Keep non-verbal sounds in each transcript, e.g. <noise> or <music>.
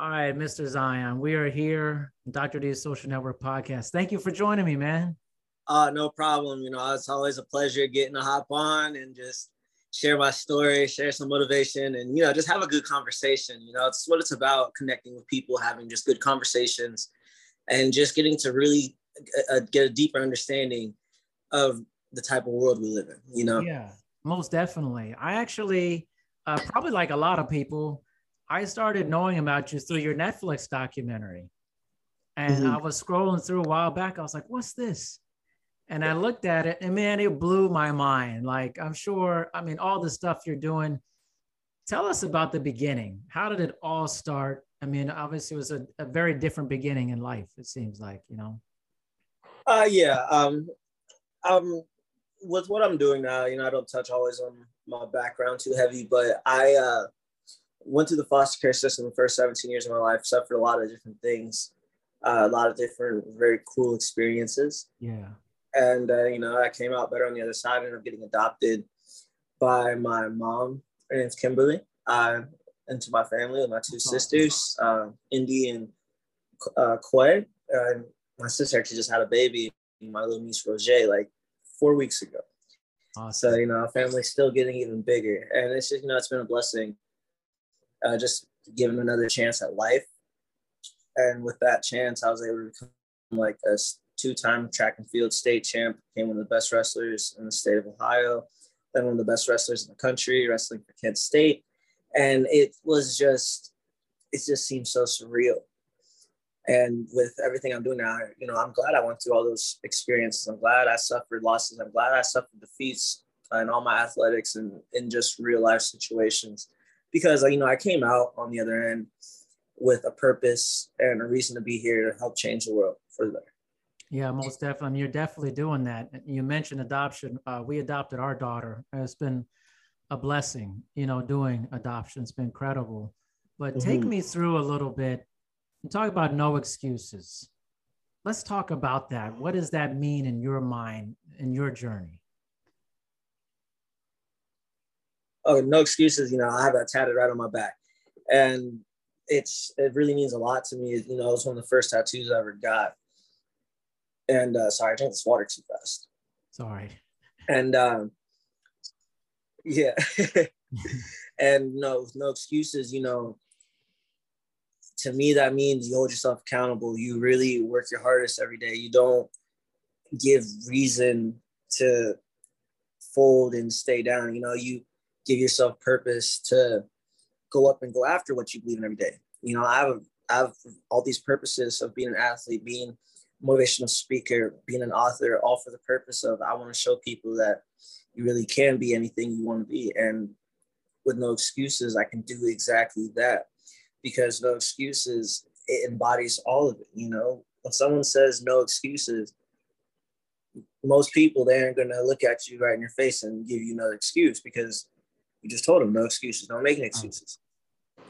All right, Mr. Zion, we are here, Dr. D's Social Network Podcast. Thank you for joining me, man. Uh, no problem. You know, it's always a pleasure getting to hop on and just share my story, share some motivation, and you know, just have a good conversation. You know, it's what it's about: connecting with people, having just good conversations, and just getting to really uh, get a deeper understanding of the type of world we live in. You know? Yeah, most definitely. I actually, uh, probably like a lot of people I started knowing about you through your Netflix documentary. And mm-hmm. I was scrolling through a while back. I was like, what's this? And I looked at it and man, it blew my mind. Like, I'm sure, I mean, all the stuff you're doing. Tell us about the beginning. How did it all start? I mean, obviously, it was a, a very different beginning in life, it seems like, you know? Uh, yeah. Um, um, with what I'm doing now, you know, I don't touch always on my background too heavy, but I, uh, went through the foster care system the first 17 years of my life, suffered a lot of different things, uh, a lot of different very cool experiences. Yeah. And, uh, you know, I came out better on the other side, and I'm getting adopted by my mom. Her name's Kimberly. Uh, into my family with my two That's sisters, awesome. uh, Indy and uh, Quay. And my sister actually just had a baby, my little niece Roger, like four weeks ago. Awesome. So, you know, our family's still getting even bigger. And it's just, you know, it's been a blessing uh, just given another chance at life. And with that chance, I was able to become like a two-time track and field state champ, became one of the best wrestlers in the state of Ohio, then one of the best wrestlers in the country, wrestling for Kent State. And it was just, it just seemed so surreal. And with everything I'm doing now, you know, I'm glad I went through all those experiences. I'm glad I suffered losses. I'm glad I suffered defeats in all my athletics and in just real life situations because you know I came out on the other end with a purpose and a reason to be here to help change the world for the better. Yeah, most definitely. I mean, you're definitely doing that. You mentioned adoption. Uh, we adopted our daughter. It's been a blessing, you know, doing adoption. It's been incredible. But mm-hmm. take me through a little bit and talk about no excuses. Let's talk about that. What does that mean in your mind, in your journey? Oh, no excuses. You know, I have that tatted right on my back, and it's it really means a lot to me. You know, it was one of the first tattoos I ever got. And uh, sorry, I drank this water too fast. Sorry. And um, yeah, <laughs> and no, no excuses. You know, to me that means you hold yourself accountable. You really work your hardest every day. You don't give reason to fold and stay down. You know, you give yourself purpose to go up and go after what you believe in every day. You know, I have, I have all these purposes of being an athlete, being motivational speaker, being an author, all for the purpose of I want to show people that you really can be anything you want to be. And with no excuses, I can do exactly that because no excuses, it embodies all of it. You know, when someone says no excuses, most people they aren't going to look at you right in your face and give you another excuse because we just told them no excuses, don't make any mm. excuses.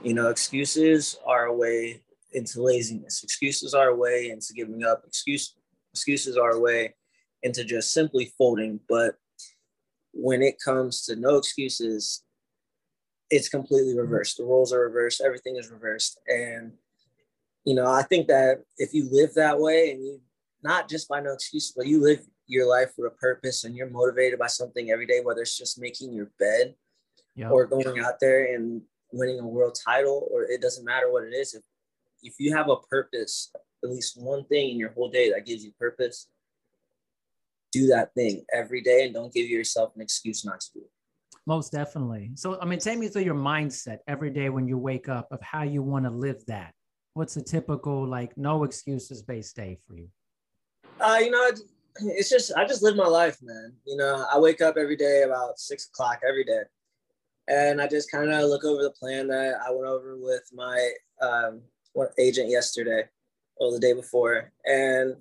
You know, excuses are a way into laziness. Excuses are a way into giving up. Excuse excuses are a way into just simply folding. But when it comes to no excuses, it's completely mm. reversed. The roles are reversed. Everything is reversed. And you know, I think that if you live that way and you not just by no excuses, but you live your life with a purpose and you're motivated by something every day, whether it's just making your bed yep. or going out there and winning a world title, or it doesn't matter what it is. If, if you have a purpose, at least one thing in your whole day that gives you purpose, do that thing every day and don't give yourself an excuse not to do it. Most definitely. So, I mean, take me through your mindset every day when you wake up of how you want to live that. What's a typical, like, no excuses based day for you? Uh, you know, it's just, I just live my life, man. You know, I wake up every day about six o'clock every day and I just kind of look over the plan that I went over with my um, agent yesterday. or the day before, and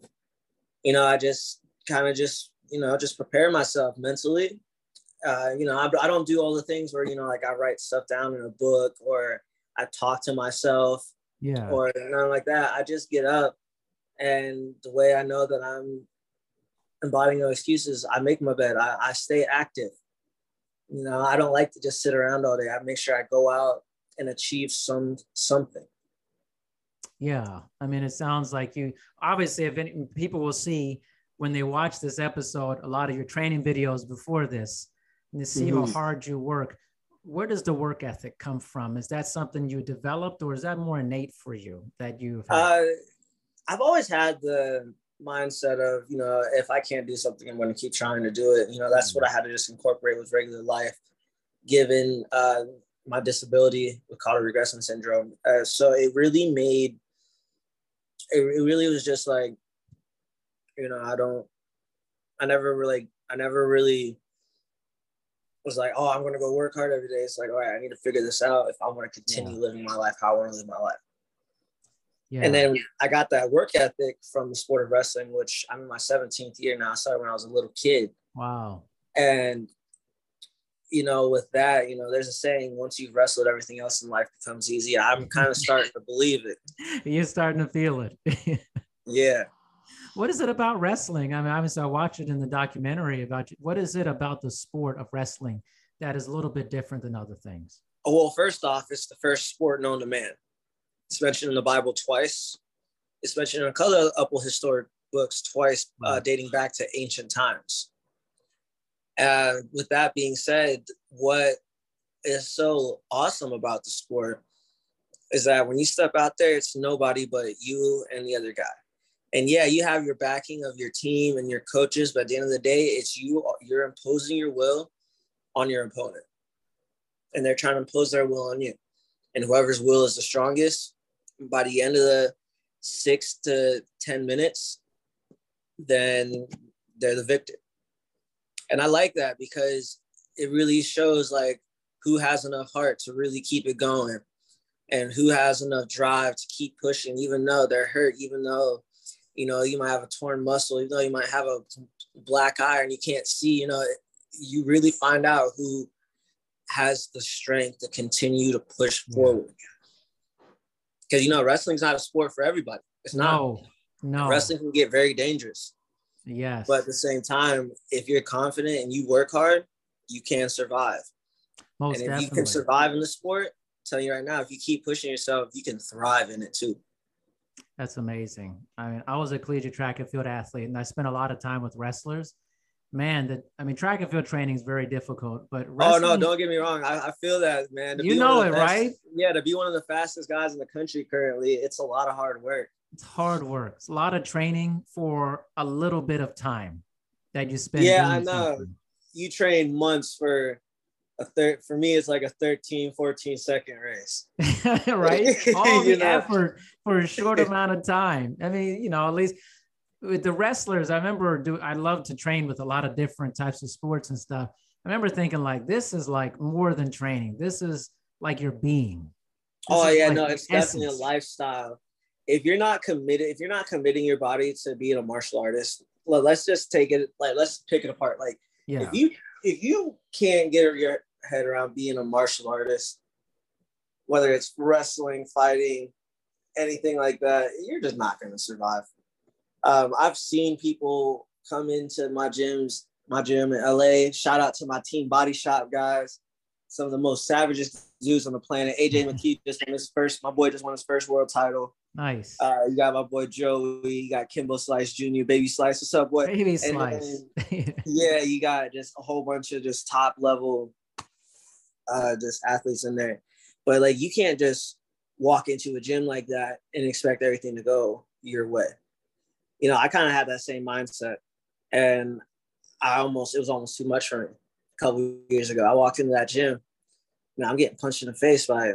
you know, I just kind of just you know just prepare myself mentally. Uh, you know, I, I don't do all the things where you know like I write stuff down in a book or I talk to myself, yeah, or nothing like that. I just get up, and the way I know that I'm embodying no excuses, I make my bed. I, I stay active. You know, I don't like to just sit around all day. I make sure I go out and achieve some something. Yeah, I mean, it sounds like you. Obviously, if any, people will see when they watch this episode, a lot of your training videos before this, and they see mm-hmm. how hard you work. Where does the work ethic come from? Is that something you developed, or is that more innate for you that you've? Uh, I've always had the mindset of you know if I can't do something, I'm going to keep trying to do it. You know, that's mm-hmm. what I had to just incorporate with regular life, given uh, my disability with caudal regression syndrome. Uh, so it really made it, it really was just like, you know, I don't, I never really, I never really was like, oh, I'm gonna go work hard every day. It's like, all right, I need to figure this out if I want to continue yeah. living my life how I want to live my life. Yeah. And then I got that work ethic from the sport of wrestling, which I'm in my 17th year now. I started when I was a little kid. Wow. And you know, with that, you know, there's a saying: once you've wrestled, everything else in life becomes easy. I'm kind of <laughs> starting to believe it. You're starting to feel it. <laughs> yeah. What is it about wrestling? I mean, obviously, I watched it in the documentary about you. What is it about the sport of wrestling that is a little bit different than other things? Oh, well, first off, it's the first sport known to man. It's mentioned in the Bible twice. It's mentioned in a couple of historic books twice, uh, dating back to ancient times. And with that being said, what is so awesome about the sport is that when you step out there, it's nobody but you and the other guy. And yeah, you have your backing of your team and your coaches, but at the end of the day, it's you, you're imposing your will on your opponent. And they're trying to impose their will on you. And whoever's will is the strongest, by the end of the six to 10 minutes, then they're the victor and I like that because it really shows like who has enough heart to really keep it going and who has enough drive to keep pushing even though they're hurt even though you know you might have a torn muscle even though you might have a black eye and you can't see you know you really find out who has the strength to continue to push forward because you know wrestling's not a sport for everybody it's not no, no. wrestling can get very dangerous Yes. But at the same time, if you're confident and you work hard, you can survive. Most and if definitely. you can survive in the sport, I'm telling you right now, if you keep pushing yourself, you can thrive in it too. That's amazing. I mean, I was a collegiate track and field athlete, and I spent a lot of time with wrestlers. Man, that I mean, track and field training is very difficult. But oh no, don't get me wrong. I, I feel that man. you know it, right? Yeah, to be one of the fastest guys in the country currently, it's a lot of hard work it's hard work. It's a lot of training for a little bit of time that you spend. Yeah, I know. Something. You train months for a third. For me, it's like a 13, 14 second race. <laughs> right? <laughs> All the know? effort for a short <laughs> amount of time. I mean, you know, at least with the wrestlers, I remember do I love to train with a lot of different types of sports and stuff. I remember thinking like this is like more than training. This is like your being. This oh yeah, like no, it's essence. definitely a lifestyle if you're not committed, if you're not committing your body to being a martial artist, well, let's just take it like let's pick it apart. Like yeah. if you if you can't get your head around being a martial artist, whether it's wrestling, fighting, anything like that, you're just not going to survive. Um, I've seen people come into my gyms, my gym in LA. Shout out to my team Body Shop guys, some of the most savagest dudes on the planet. AJ <laughs> McKee just won his first. My boy just won his first world title. Nice. Uh, you got my boy Joey. You got Kimbo Slice Jr., Baby Slice. What's up, boy? Baby Slice. Then, <laughs> yeah, you got just a whole bunch of just top level, uh, just athletes in there. But like, you can't just walk into a gym like that and expect everything to go your way. You know, I kind of had that same mindset, and I almost it was almost too much for me. A couple years ago, I walked into that gym. Now I'm getting punched in the face by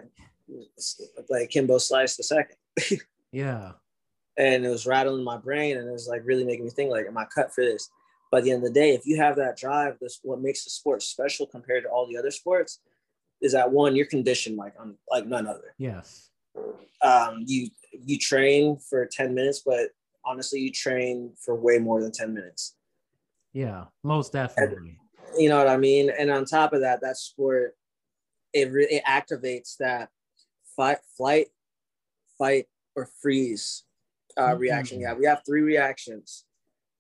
like Kimbo Slice the second. <laughs> Yeah. And it was rattling my brain and it was like really making me think like, am I cut for this? By the end of the day, if you have that drive, this what makes the sport special compared to all the other sports is that one, you're conditioned like on like none other. Yes. um, you you train for 10 minutes, but honestly, you train for way more than 10 minutes. Yeah, most definitely. And, you know what I mean? And on top of that, that sport, it really it activates that fight, flight, fight, or freeze uh, mm-hmm. reaction. Yeah, we have three reactions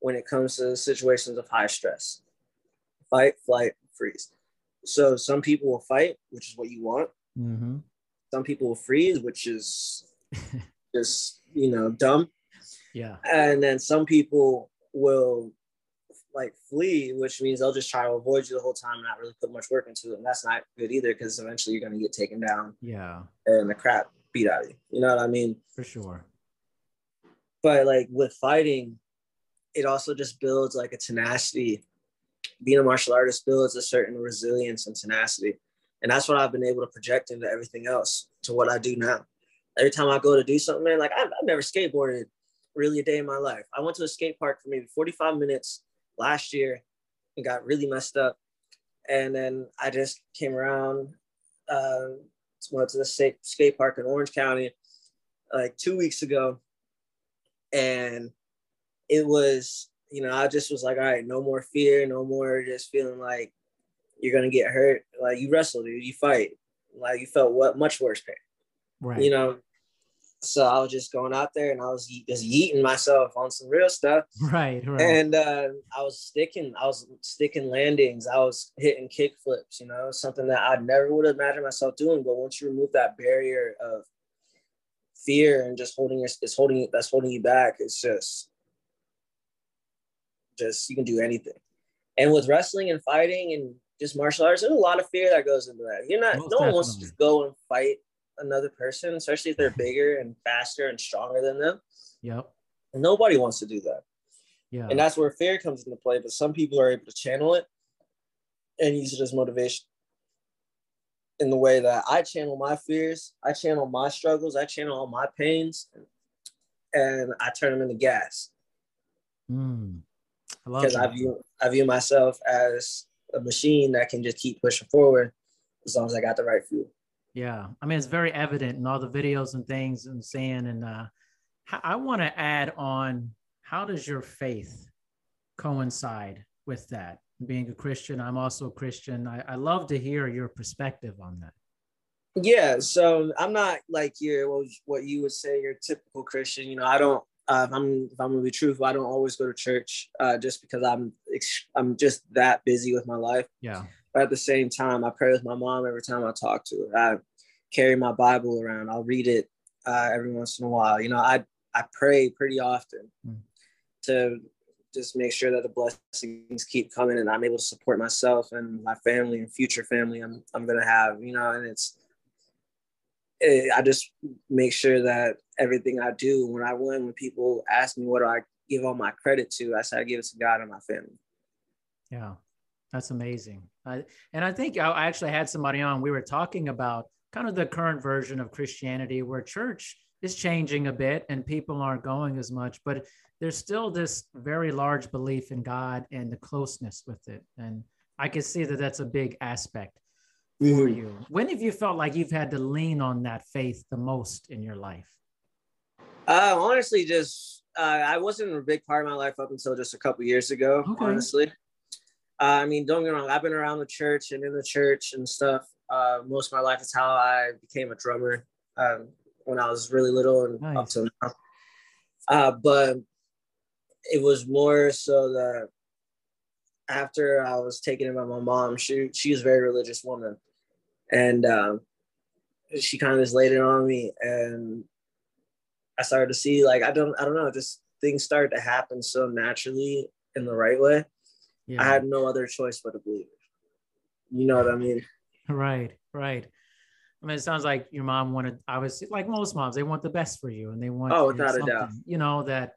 when it comes to situations of high stress fight, flight, freeze. So some people will fight, which is what you want. Mm-hmm. Some people will freeze, which is <laughs> just, you know, dumb. Yeah. And then some people will like flee, which means they'll just try to avoid you the whole time and not really put much work into it. And that's not good either because eventually you're going to get taken down. Yeah. And the crap beat out of you. You know what I mean? For sure. But like with fighting, it also just builds like a tenacity. Being a martial artist builds a certain resilience and tenacity. And that's what I've been able to project into everything else to what I do now. Every time I go to do something, man, like I've, I've never skateboarded really a day in my life. I went to a skate park for maybe 45 minutes last year and got really messed up. And then I just came around, uh, went to the skate, skate park in Orange County like two weeks ago. And it was, you know, I just was like, all right, no more fear, no more just feeling like you're gonna get hurt. Like you wrestle, dude, you fight. Like you felt what much worse pain. Right. You know, so I was just going out there and I was just yeeting myself on some real stuff. <laughs> Right, right. And uh, I was sticking, I was sticking landings. I was hitting kick flips, you know, something that I never would have imagined myself doing. But once you remove that barrier of fear and just holding your, it's holding you, that's holding you back. It's just, just, you can do anything. And with wrestling and fighting and just martial arts, there's a lot of fear that goes into that. You're not, Most no definitely. one wants to go and fight another person, especially if they're bigger and faster and stronger than them. Yep. Nobody wants to do that. Yeah. And that's where fear comes into play. But some people are able to channel it and use it as motivation in the way that I channel my fears, I channel my struggles, I channel all my pains, and I turn them into gas. Mm. Because I view I view myself as a machine that can just keep pushing forward as long as I got the right fuel. Yeah, I mean it's very evident in all the videos and things and saying. And uh, I want to add on: how does your faith coincide with that? Being a Christian, I'm also a Christian. I, I love to hear your perspective on that. Yeah, so I'm not like your what you would say your typical Christian. You know, I don't. Uh, if I'm if I'm gonna be truthful, I don't always go to church uh, just because I'm I'm just that busy with my life. Yeah. But at the same time, I pray with my mom every time I talk to her. I carry my Bible around. I'll read it uh, every once in a while. You know, I I pray pretty often mm. to just make sure that the blessings keep coming and I'm able to support myself and my family and future family I'm I'm gonna have. You know, and it's it, I just make sure that everything I do when I win, when people ask me what do I give all my credit to, I say I give it to God and my family. Yeah, that's amazing. I, and I think I actually had somebody on. We were talking about kind of the current version of Christianity, where church is changing a bit and people aren't going as much, but there's still this very large belief in God and the closeness with it. And I can see that that's a big aspect for mm-hmm. you. When have you felt like you've had to lean on that faith the most in your life? Uh, honestly, just uh, I wasn't a big part of my life up until just a couple years ago. Okay. Honestly, uh, I mean, don't get me wrong. I've been around the church and in the church and stuff uh, most of my life. It's how I became a drummer um, when I was really little and nice. up to now. Uh, but it was more so that after I was taken in by my mom, she she was a very religious woman, and um, she kind of just laid it on me, and I started to see like I don't I don't know, just things started to happen so naturally in the right way yeah. I had no other choice but to believe it. You know what I mean? <laughs> Right, right. I mean, it sounds like your mom wanted, obviously, like most moms, they want the best for you and they want, oh, without a doubt, you know, that,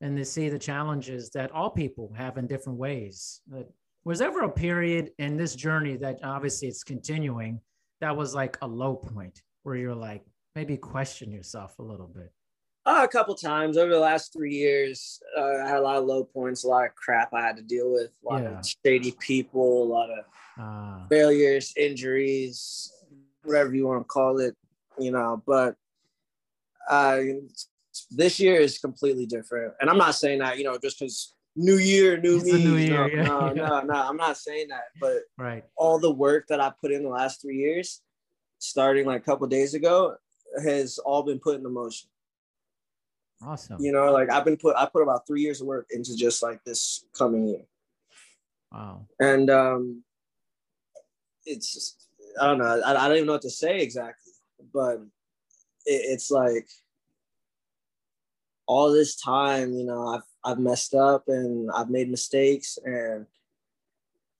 and they see the challenges that all people have in different ways. But was ever a period in this journey that obviously it's continuing that was like a low point where you're like, maybe question yourself a little bit? Uh, a couple times over the last three years, uh, I had a lot of low points, a lot of crap I had to deal with, a lot yeah. of shady people, a lot of uh. failures, injuries, whatever you want to call it, you know. But Uh, this year is completely different, and I'm not saying that you know just because new year, new It's me. new no, yeah. no, <laughs> no, no, I'm not saying that, but Right. all the work that I put in the last three years, starting like a couple days ago, has all been put into motion. Awesome. You know, like I've been put, I put about three years of work into just like this coming year, Wow. and um, it's just, I don't know, I, I don't even know what to say exactly, but it, it's like all this time, you know, I've I've messed up and I've made mistakes and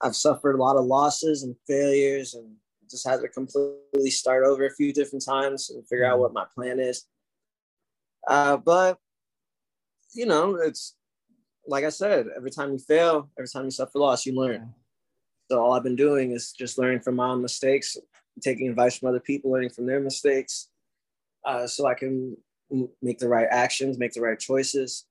I've suffered a lot of losses and failures and just had to completely start over a few different times and figure out what my plan is. Uh, but you know, it's like I said, every time you fail, every time you suffer loss, you learn. So all I've been doing is just learning from my own mistakes, taking advice from other people, learning from their mistakes, uh, so I can make the right actions, make the right choices,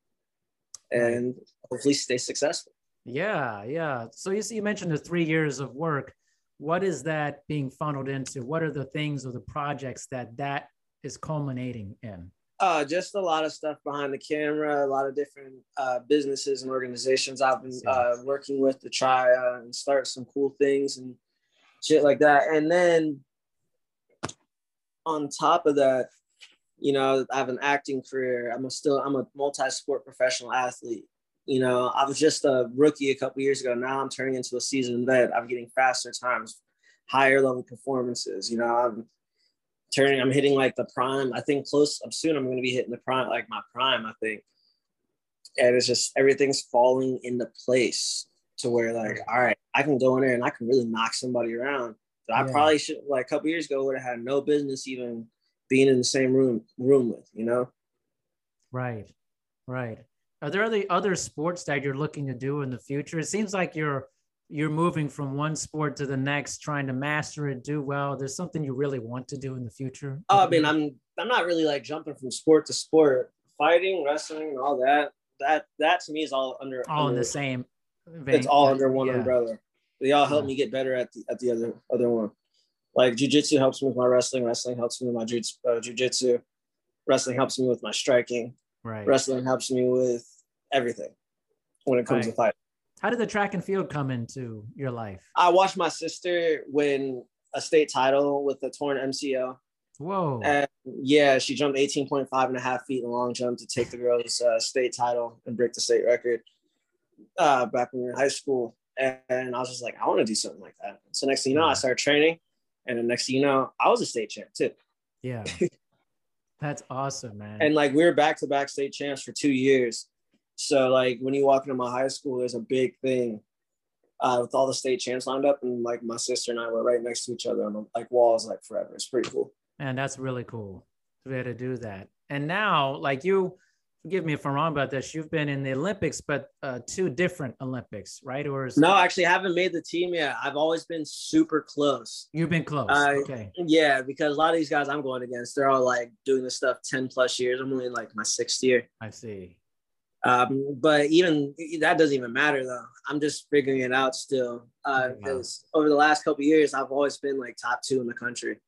and hopefully stay successful. Yeah, yeah. So you you mentioned the three years of work. What is that being funneled into? What are the things or the projects that that is culminating in? Uh, just a lot of stuff behind the camera, a lot of different uh, businesses and organizations I've been uh, working with to try uh, and start some cool things and shit like that. And then on top of that, you know, I have an acting career. I'm a still I'm a multi-sport professional athlete. You know, I was just a rookie a couple years ago. Now I'm turning into a seasoned vet. I'm getting faster times, higher level performances. You know, I'm turning. I'm hitting like the prime. I think close. I'm soon. I'm going to be hitting the prime, like my prime. I think, and it's just everything's falling into place to where like, all right, I can go in there and I can really knock somebody around. That I Yeah. probably should like a couple years ago would have had no business even being in the same room room with. You know. Right, right. Are there other other sports that you're looking to do in the future? It seems like you're you're moving from one sport to the next, trying to master it, do well. There's something you really want to do in the future. Oh, I mean, I'm I'm not really like jumping from sport to sport. Fighting, wrestling, and all that. That that to me is all under all in the same. Vein. it's all under one Yeah. umbrella. They all help Yeah. me get better at the at the other other one. Like jujitsu helps me with my wrestling. Wrestling helps me with my jiu- uh, jujitsu. Wrestling helps me with my striking. Right. Wrestling helps me with everything when it comes Right. to fight. How did the track and field come into your life? I watched my sister win a state title with a torn MCL. Whoa. And yeah, she jumped 18.5 and a half feet in the long jump to take the girls' uh, state title and break the state record uh, back when we were in high school. And, I was just like, I want to do something like that. So next thing you know, I started training. And then next thing you know, I was a state champ too. yeah. <laughs> That's awesome, man. And like we were back to back state champs for two years. So like when you walk into my high school, there's a big thing uh, with all the state champs lined up. And like my sister and I were right next to each other on the like walls like forever. It's pretty cool. And that's really cool to be able to do that. And now, like you, forgive me if I'm wrong about this. You've been in the Olympics, but uh, two different Olympics, right? Or is No, actually, I haven't made the team yet. I've always been super close. you've been close? I- okay. Yeah, because a lot of these guys I'm going against, they're all like doing this stuff 10 plus years. I'm only like my sixth year. I see. Um, but even that doesn't even matter though. I'm just figuring it out still. Uh, Yeah. because over the last couple years, I've always been like top two in the country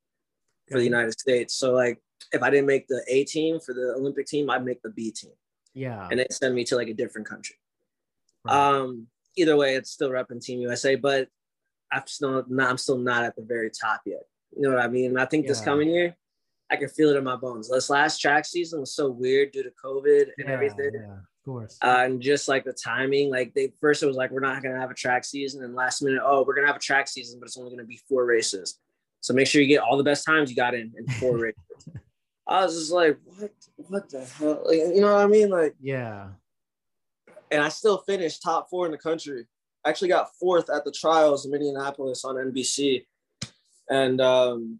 for the United States. So like if I didn't make the A team for the Olympic team, I'd make the B team Yeah. and they send me to like a different country. right. Um, either way, it's still repping Team USA, but I'm still not. I'm still not at the very top yet. You know what I mean? And I think this coming year, I can feel it in my bones. This last track season was so weird due to COVID and yeah, everything. yeah, of course. Uh, and just like the timing, like they first it was like we're not gonna have a track season, and last minute, oh, we're gonna have a track season, but it's only gonna be four races. So make sure you get all the best times you got in in four <laughs> races. I was just like, what, what the hell? Like, you know what I mean? Like, yeah. and I still finished top four in the country. I actually got fourth at the trials in Indianapolis on NBC, and um,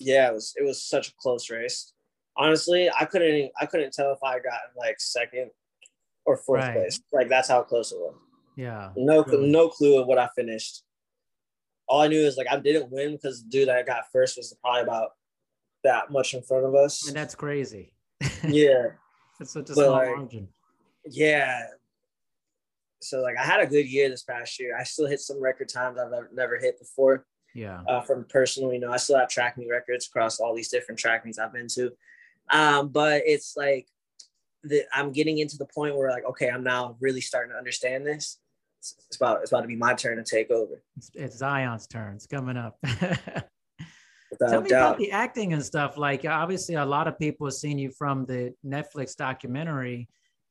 yeah, it was it was such a close race. Honestly, I couldn't I couldn't tell if I got like second or fourth Right. place. Like that's how close it was. Yeah. No Really? no clue of what I finished. All I knew is like I didn't win because the dude that I got first was probably about that much in front of us. And that's crazy. <laughs> Yeah. it's such a But, small like, margin. yeah. So like I had a good year this past year. I still hit some record times I've never, never hit before. Yeah. uh, from personal. You know, I still have track meet records across all these different track meets I've been to. Um, but it's like the, I'm getting into the point where like, okay, I'm now really starting to understand this. It's, it's about it's about to be my turn to take over. It's, it's Zion's turn. It's coming up. <laughs> Without Tell me doubt. about the acting and stuff. Like, obviously, a lot of people have seen you from the Netflix documentary.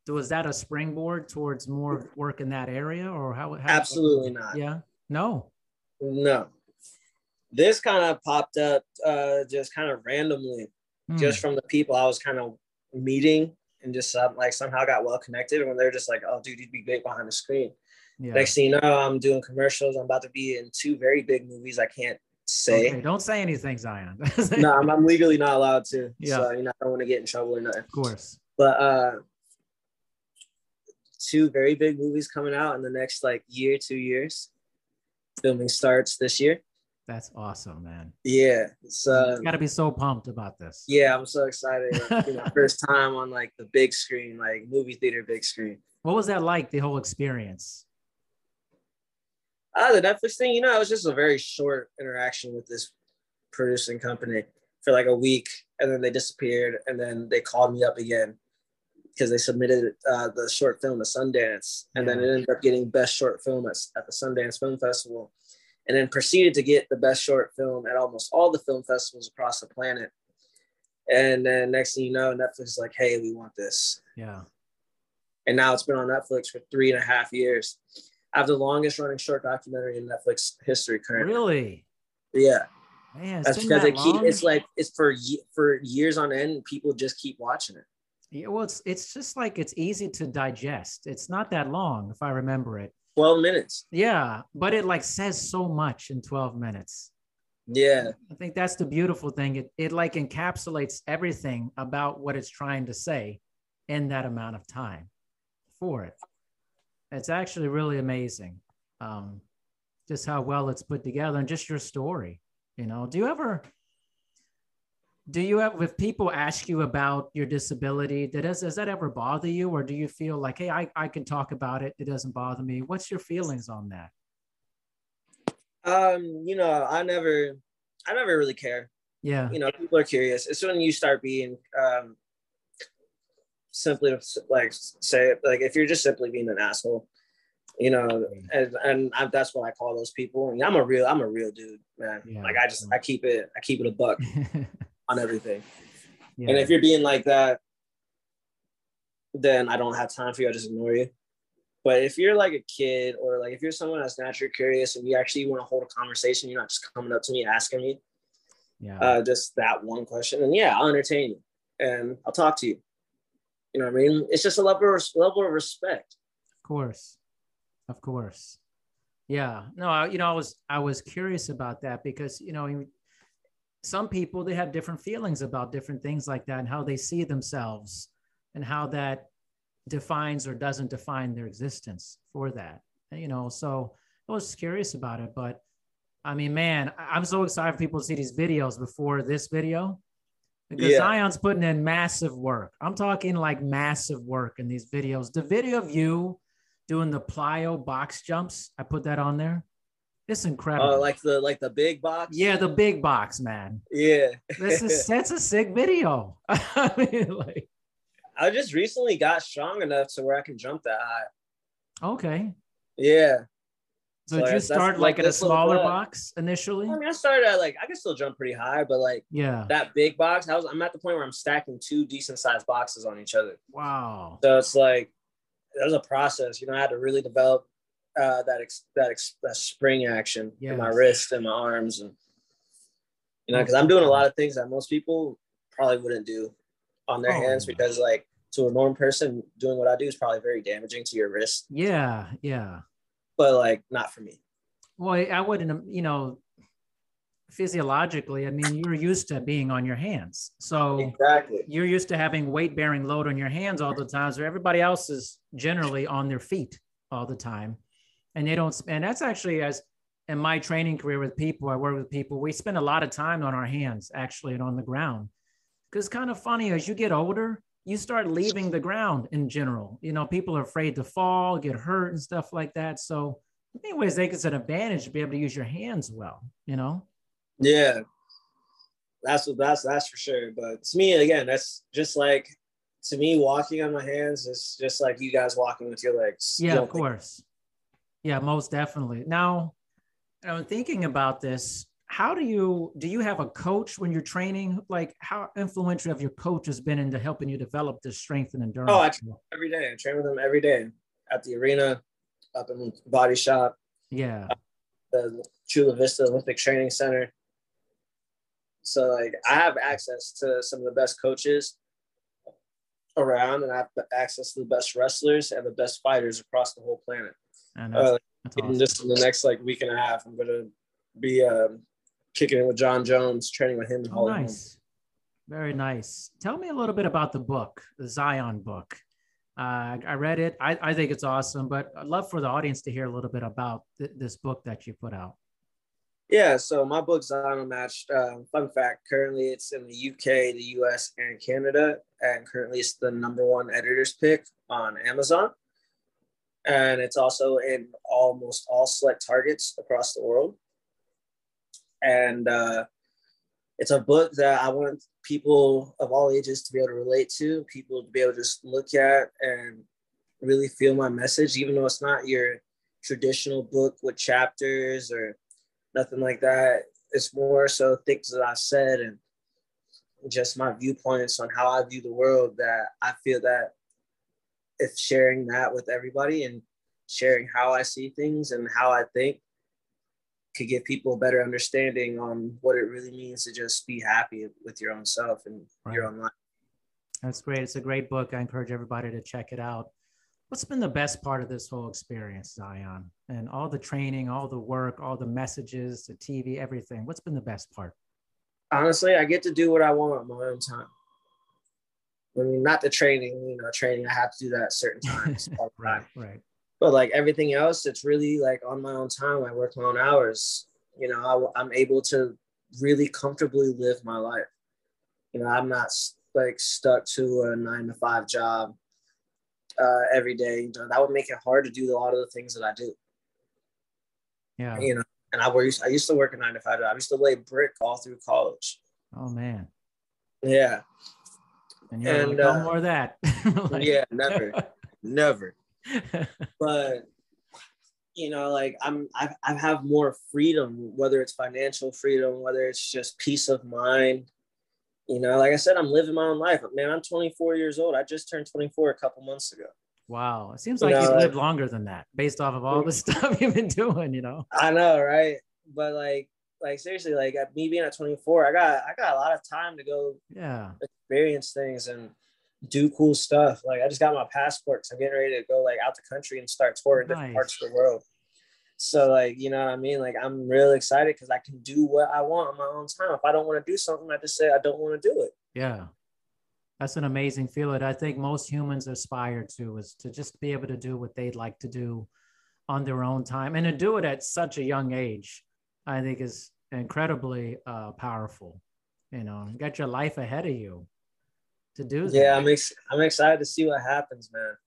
Was that a springboard towards more work in that area, or how? how Absolutely not. Yeah. No. No. This kind of popped up uh, just kind of randomly, Just from the people I was kind of meeting and just uh, like somehow got well connected. When they're just like, oh, dude, you'd be great behind the screen. yeah. Next thing you know, I'm doing commercials. I'm about to be in two very big movies. I can't say. Okay, don't say anything, Zion. <laughs> no, I'm, I'm legally not allowed to. Yeah. So, you know, I don't want to get in trouble or nothing. Of course. But uh two very big movies coming out in the next like year, two years. Filming starts this year. That's awesome, man. Yeah. Uh you gotta be so pumped about this. yeah, I'm so excited. You <laughs> know, first time on like the big screen, like movie theater big screen. What was that like? The whole experience. Ah, the Netflix thing, you know, it was just a very short interaction with this producing company for like a week, and then they disappeared, and then they called me up again because they submitted uh, the short film to Sundance, and then it ended up getting best short film at, at the Sundance Film Festival, and then proceeded to get the best short film at almost all the film festivals across the planet. And then next thing you know, Netflix is like, "Hey, we want this," Yeah. and now it's been on Netflix for three and a half years. I have the longest running short documentary in Netflix history currently. Really? Yeah, Man, that's because that keep, it's like it's for for years on end. People just keep watching it. Yeah, well, it's it's just like it's easy to digest. It's not that long, if I remember it. Twelve minutes. Yeah, but it like says so much in 12 minutes. Yeah, I think that's the beautiful thing. It it like encapsulates everything about what it's trying to say in that amount of time for it. It's actually really amazing. Um, just how well it's put together and just your story. You know, do you ever do you have if people ask you about your disability, does, does that ever bother you? Or do you feel like, hey, I, I can talk about it, it doesn't bother me? What's your feelings on that? um, you know, I never, I never really care. Yeah. You know, people are curious. It's when you start being um, simply like say it like if you're just simply being an asshole, you know, and and I, that's what I call those people. And I'm a real, I'm a real dude, man. Yeah. Like I just, I keep it, I keep it a buck <laughs> on everything. yeah. And if you're being like that, then I don't have time for you. I just ignore you. But if you're like a kid or like if you're someone that's naturally curious and you actually want to hold a conversation, you're not just coming up to me asking me yeah. uh, just that one question, and yeah, I'll entertain you and I'll talk to you. You know what I mean? It's just a level of, level of respect. Of course, of course. Yeah. No, I, you know, I was I was curious about that because you know, some people they have different feelings about different things like that and how they see themselves and how that defines or doesn't define their existence for that. You know, so I was curious about it, but I mean, man, I'm so excited for people to see these videos before this video because Yeah. Zion's putting in massive work. I'm talking like massive work in these videos. The video of you doing the plyo box jumps, I put that on there. It's incredible. Uh, like the like the big box. yeah, the big box, man. yeah. This is <laughs> that's a sick video. <laughs> I mean, like, I just recently got strong enough to where I can jump that high. okay. Yeah. So So did you start like like at a smaller box initially? I mean, I started at like I can still jump pretty high, but like Yeah. that big box, I was I'm at the point where I'm stacking two decent sized boxes on each other. Wow. So it's like there's a process. You know, I had to really develop uh, that ex- that ex- that spring action in my Yes. wrist and my arms, and you know, because I'm doing a lot of things that most people probably wouldn't do on their Oh, hands because, like, to a normal person, doing what I do is probably very damaging to your wrist, Yeah. Yeah. but like not for me. Well, I wouldn't, you know, physiologically, I mean, you're used to being on your hands. So Exactly. you're used to having weight bearing load on your hands all the time. So everybody else is generally on their feet all the time. And they don't, and that's actually as in my training career with people, I work with people, we spend a lot of time on our hands actually and on the ground. Because kind of funny, as you get older, you start leaving the ground in general. You know, people are afraid to fall, get hurt, and stuff like that. So anyways, they it's an advantage to be able to use your hands well. You know. Yeah, that's what that's that's for sure. But to me, again, that's just like to me, walking on my hands is just like you guys walking with your legs. Yeah, You of course. Yeah, most definitely. Now, I'm thinking about this. How do you do? You have a coach when you're training? Like, how influential have your coach has been into helping you develop this strength and endurance? Oh, I- every day. I train with them every day at the arena, up in Body Shop, yeah, uh, the Chula Vista Olympic Training Center. So like I have access to some of the best coaches around, and I have access to the best wrestlers and the best fighters across the whole planet. And that's, Uh, that's in awesome. just in the next like week and a half, I'm gonna be um, kicking it with Jon Jones, training with him in Oh, nice. Very nice. Tell me a little bit about the book, the Zion book. Uh, I read it. I, I think it's awesome, but I'd love for the audience to hear a little bit about th- this book that you put out. Yeah, so my book's on Unmatched. Um, fun fact: currently it's in the UK, the US, and Canada, and currently it's the number one editor's pick on Amazon. And it's also in almost all select targets across the world. And uh, it's a book that I want people of all ages to be able to relate to, people to be able to just look at and really feel my message, even though it's not your traditional book with chapters or nothing like that. It's more so things that I said and just my viewpoints on how I view the world that I feel that if sharing that with everybody and sharing how I see things and how I think could give people a better understanding on what it really means to just be happy with your own self and your own life. That's great. It's a great book. I encourage everybody to check it out. What's been the best part of this whole experience, Zion? And all the training, all the work, all the messages, the TV, everything. What's been the best part? honestly, I get to do what I want on my own time. I mean, not the training, you know, training, I have to do that at certain <laughs> times. all the time. Right, right. But like everything else, it's really like on my own time. I work my own hours. You know, I, I'm able to really comfortably live my life. You know, I'm not like stuck to a nine to five job uh, every day. You know, that would make it hard to do a lot of the things that I do. Yeah. You know, and I work. I used to work a nine to five job. I used to lay brick all through college. Oh man. Yeah, And you're And, like, no uh, more of that. <laughs> Like- yeah, never, never. <laughs> but you know like i'm I, I have more freedom whether it's financial freedom whether it's just peace of mind you know like i said i'm living my own life man i'm 24 years old i just turned 24 a couple months ago wow. It seems You like know, you've lived longer than that based off of all the <laughs> stuff you've been doing, you know? i know right but like like seriously like uh, me being at 24 i got i got a lot of time to go Yeah. experience things and do cool stuff. Like i just got my passport so i'm getting ready to go like out the country and start touring different parts of the world. So like you know what i mean? Like i'm really excited because i can do what i want on my own time. If i don't want to do something i just say i don't want to do it. Yeah. That's an amazing feeling. I think most humans aspire to is to just be able to do what they'd like to do on their own time and to do it at such a young age, I think is incredibly uh, powerful. You know, you got your life ahead of you to do that. yeah i'm ex- i'm excited to see what happens man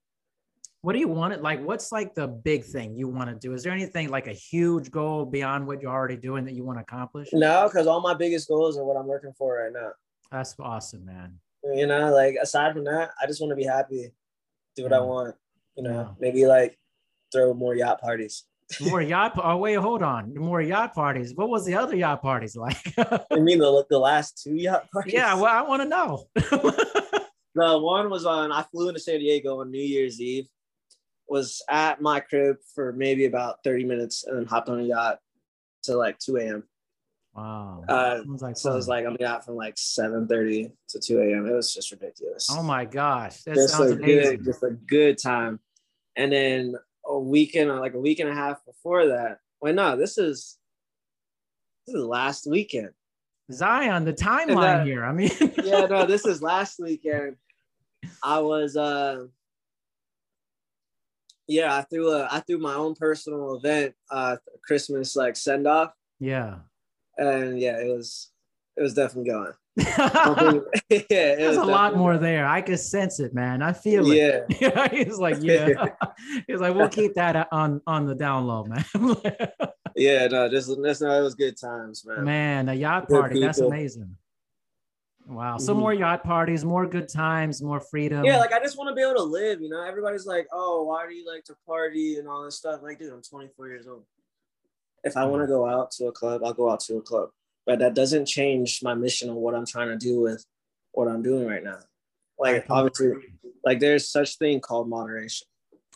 what do you want it like what's like the big thing you want to do is there anything like a huge goal beyond what you're already doing that you want to accomplish no because all my biggest goals are what i'm working for right now that's awesome man you know like aside from that i just want to be happy do what i want you know Yeah. maybe like throw more yacht parties more yacht oh wait hold on more yacht parties what was the other yacht parties like <laughs> i mean the, the last two yacht parties yeah well i want to know <laughs> The one was on. I flew into San Diego on New Year's Eve. Was at my crib for maybe about thirty minutes, and then hopped on a yacht to like two a.m. wow Uh, like so it was like on the yacht from like seven thirty to two a.m. It was just ridiculous. oh my gosh that just sounds a amazing good, just a good time. And then a weekend, like a week and a half before that. Why not? this is this is last weekend. zion the timeline that- here i mean <laughs> yeah, no, this is last weekend. I was uh yeah, I threw a I threw my own personal event, uh Christmas like send off. yeah And yeah, it was it was definitely going. <laughs> <laughs> yeah, There's a lot more there. I could sense it, man. I feel it. Yeah, <laughs> he's like, yeah. he's like, we'll keep that on on the down low, man. yeah. No, just, just no, it was good times, man. man, a yacht Good party. That's amazing. Wow. Some Mhm. more yacht parties, more good times, more freedom. Yeah, like I just want to be able to live. You know, everybody's like, "Oh, why do you like to party and all this stuff?" Like, dude, I'm 24 years old. If I want to go out to a club, I'll go out to a club. But that doesn't change my mission of what I'm trying to do with what I'm doing right now. Like, obviously, like there's such thing called moderation.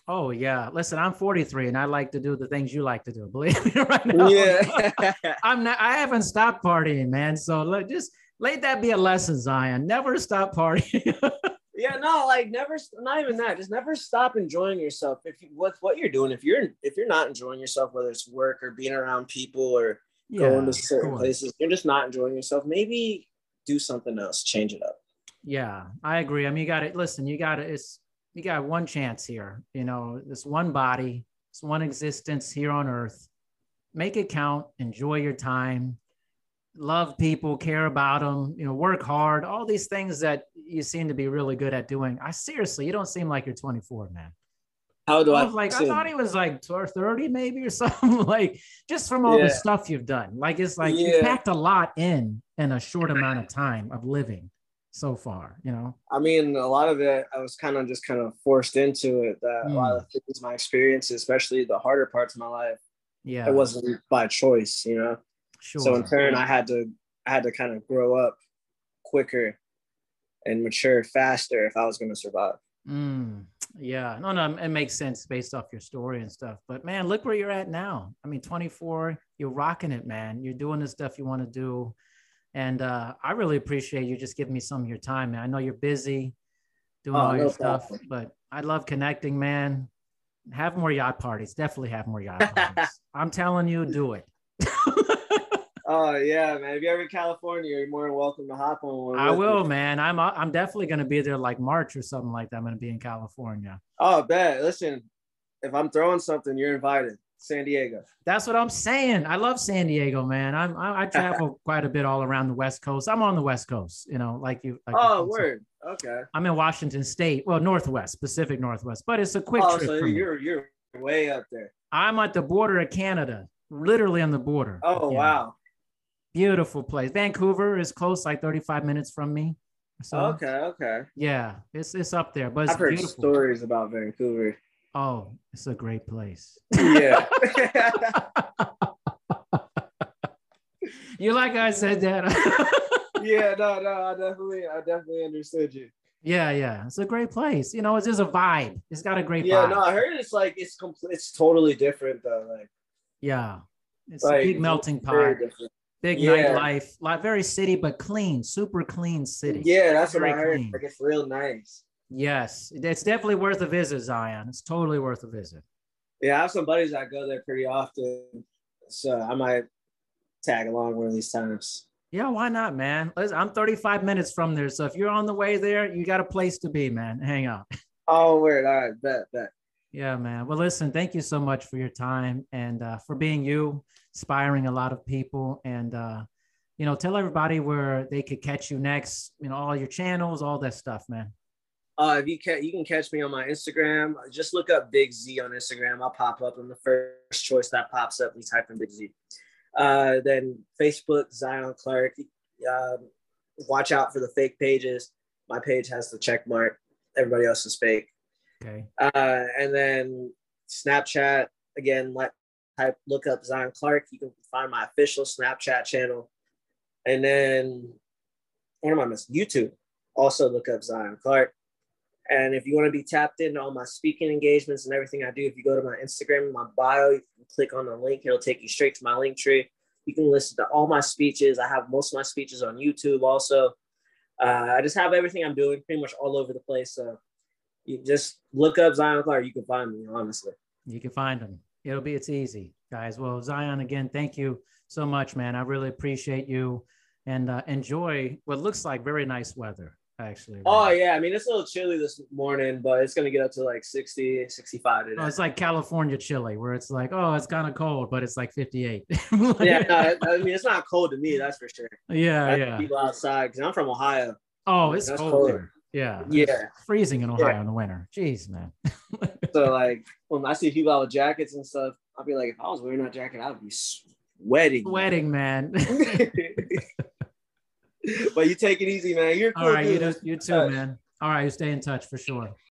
Oh yeah. Listen, I'm 43 and I like to do the things you like to do. <laughs> Believe me right now. Yeah, <laughs> I'm not I haven't stopped partying, man. So look, just let that be a lesson, Zion. Never stop partying. <laughs> yeah. No, like never. Not even that. Just never stop enjoying yourself. If you what what you're doing, if you're if you're not enjoying yourself, whether it's work or being around people or going to certain places, you're just not enjoying yourself. Maybe do something else, change it up. Yeah, I agree. I mean, you got it. listen. You got it. It's you got one chance here. You know, this one body, this one existence here on Earth. Make it count. Enjoy your time. Love people, care about them. You know, work hard. All these things that you seem to be really good at doing. I seriously, you don't seem like you're 24, man. How do I I, was like, I thought he was like 30 maybe or <laughs> something. like just from all the stuff you've done. Like it's like you packed a lot in in a short amount of time of living so far. You know. I mean, a lot of it, I was kind of just kind of forced into it. That a lot of things, my experiences, especially the harder parts of my life, Yeah. it wasn't by choice, you know. Sure. So in turn, I had to, I had to kind of grow up quicker and mature faster if I was going to survive. Mm, yeah, no, no, it makes sense based off your story and stuff. But man, look where you're at now. I mean, 24, you're rocking it, man. You're doing the stuff you want to do, and uh, I really appreciate you just giving me some of your time, man. I know you're busy doing Oh, all your no stuff, problem. but I love connecting, man. Have more yacht parties. Definitely have more yacht <laughs> parties. I'm telling you, do it. Oh yeah, man! If you're ever in California, you're more than welcome to hop on one. I will, man. I'm uh, I'm definitely gonna be there like March or something like that. I'm gonna be in California. Oh, bet. Listen, if I'm throwing something, you're invited. San Diego. That's what I'm saying. I love San Diego, man. I'm I, I travel <laughs> quite a bit all around the West Coast. I'm on the West Coast, you know, like you. Like oh, word. Okay. I'm in Washington State, well, Northwest, Pacific Northwest, but it's a quick oh, trip. So you're you're way up there. I'm at the border of Canada, literally on the border. Oh wow. Beautiful place. Vancouver is close, like 35 minutes from me. So Okay, okay. yeah, it's it's up there, but it's I've heard beautiful. stories about Vancouver. Oh, it's a great place. Yeah. <laughs> You like I said that. <laughs> yeah, no, no, I definitely, I definitely understood you. yeah, yeah, it's a great place. You know, it's just a vibe. It's got a great vibe. Yeah, vibe. no, I heard it's like it's complete. It's totally different though. Like, Yeah, it's like a big melting pot, different. Big Yeah. nightlife, like very city, but clean, super clean city. Yeah, that's what I Very heard. clean. Like it's real nice. Yes, it's definitely worth a visit, Zion. It's totally worth a visit. Yeah, I have some buddies that go there pretty often, so I might tag along one of these times. Yeah, why not, man? Listen, I'm 35 minutes from there, so if you're on the way there, you got a place to be, man. Hang out. <laughs> Oh, weird. All right, bet, bet. Yeah, man. Well, listen, thank you so much for your time and uh, for being you, inspiring a lot of people. And, uh, you know, tell everybody where they could catch you next, you know, all your channels, all that stuff, man. Uh, if you can, you can catch me on my Instagram. Just look up Big Z on Instagram. I'll pop up in the first choice that pops up. You type in Big Z. Uh, then Facebook, Zion Clark. Um, watch out for the fake pages. My page has the check mark. Everybody else is fake. Okay. Uh, and then Snapchat again. Let type look up Zion Clark. You can find my official Snapchat channel. And then what am I missing? YouTube. Also look up Zion Clark. And if you want to be tapped into all my speaking engagements and everything I do, if you go to my Instagram, my bio, you can click on the link. It'll take you straight to my Linktree. You can listen to all my speeches. I have most of my speeches on YouTube also. Uh, I just have everything I'm doing pretty much all over the place. So you just look up Zion Clark. You can find me, honestly. You can find them. It'll be, it's easy, guys. Well, Zion, again, thank you so much, man. I really appreciate you and uh, enjoy what looks like very nice weather. actually. Oh yeah, I mean it's a little chilly this morning, but it's gonna get up to like 60, 65 today. Oh, it's like California chilly, where it's like, oh, it's kind of cold, but it's like 58. <laughs> yeah, no, I mean it's not cold to me, that's for sure. Yeah, That's yeah. People outside because I'm from Ohio. Oh, it's cold. there. Yeah. Yeah. Freezing in Ohio Yeah. in the winter. Jeez, man. <laughs> So like when I see people out with jackets and stuff, I'll be like, if I was wearing that jacket, I'd be sweating. Sweating, man. <laughs> but you take it easy, man. You're cool. All right, you, do, you too, man. All right, you stay in touch for sure.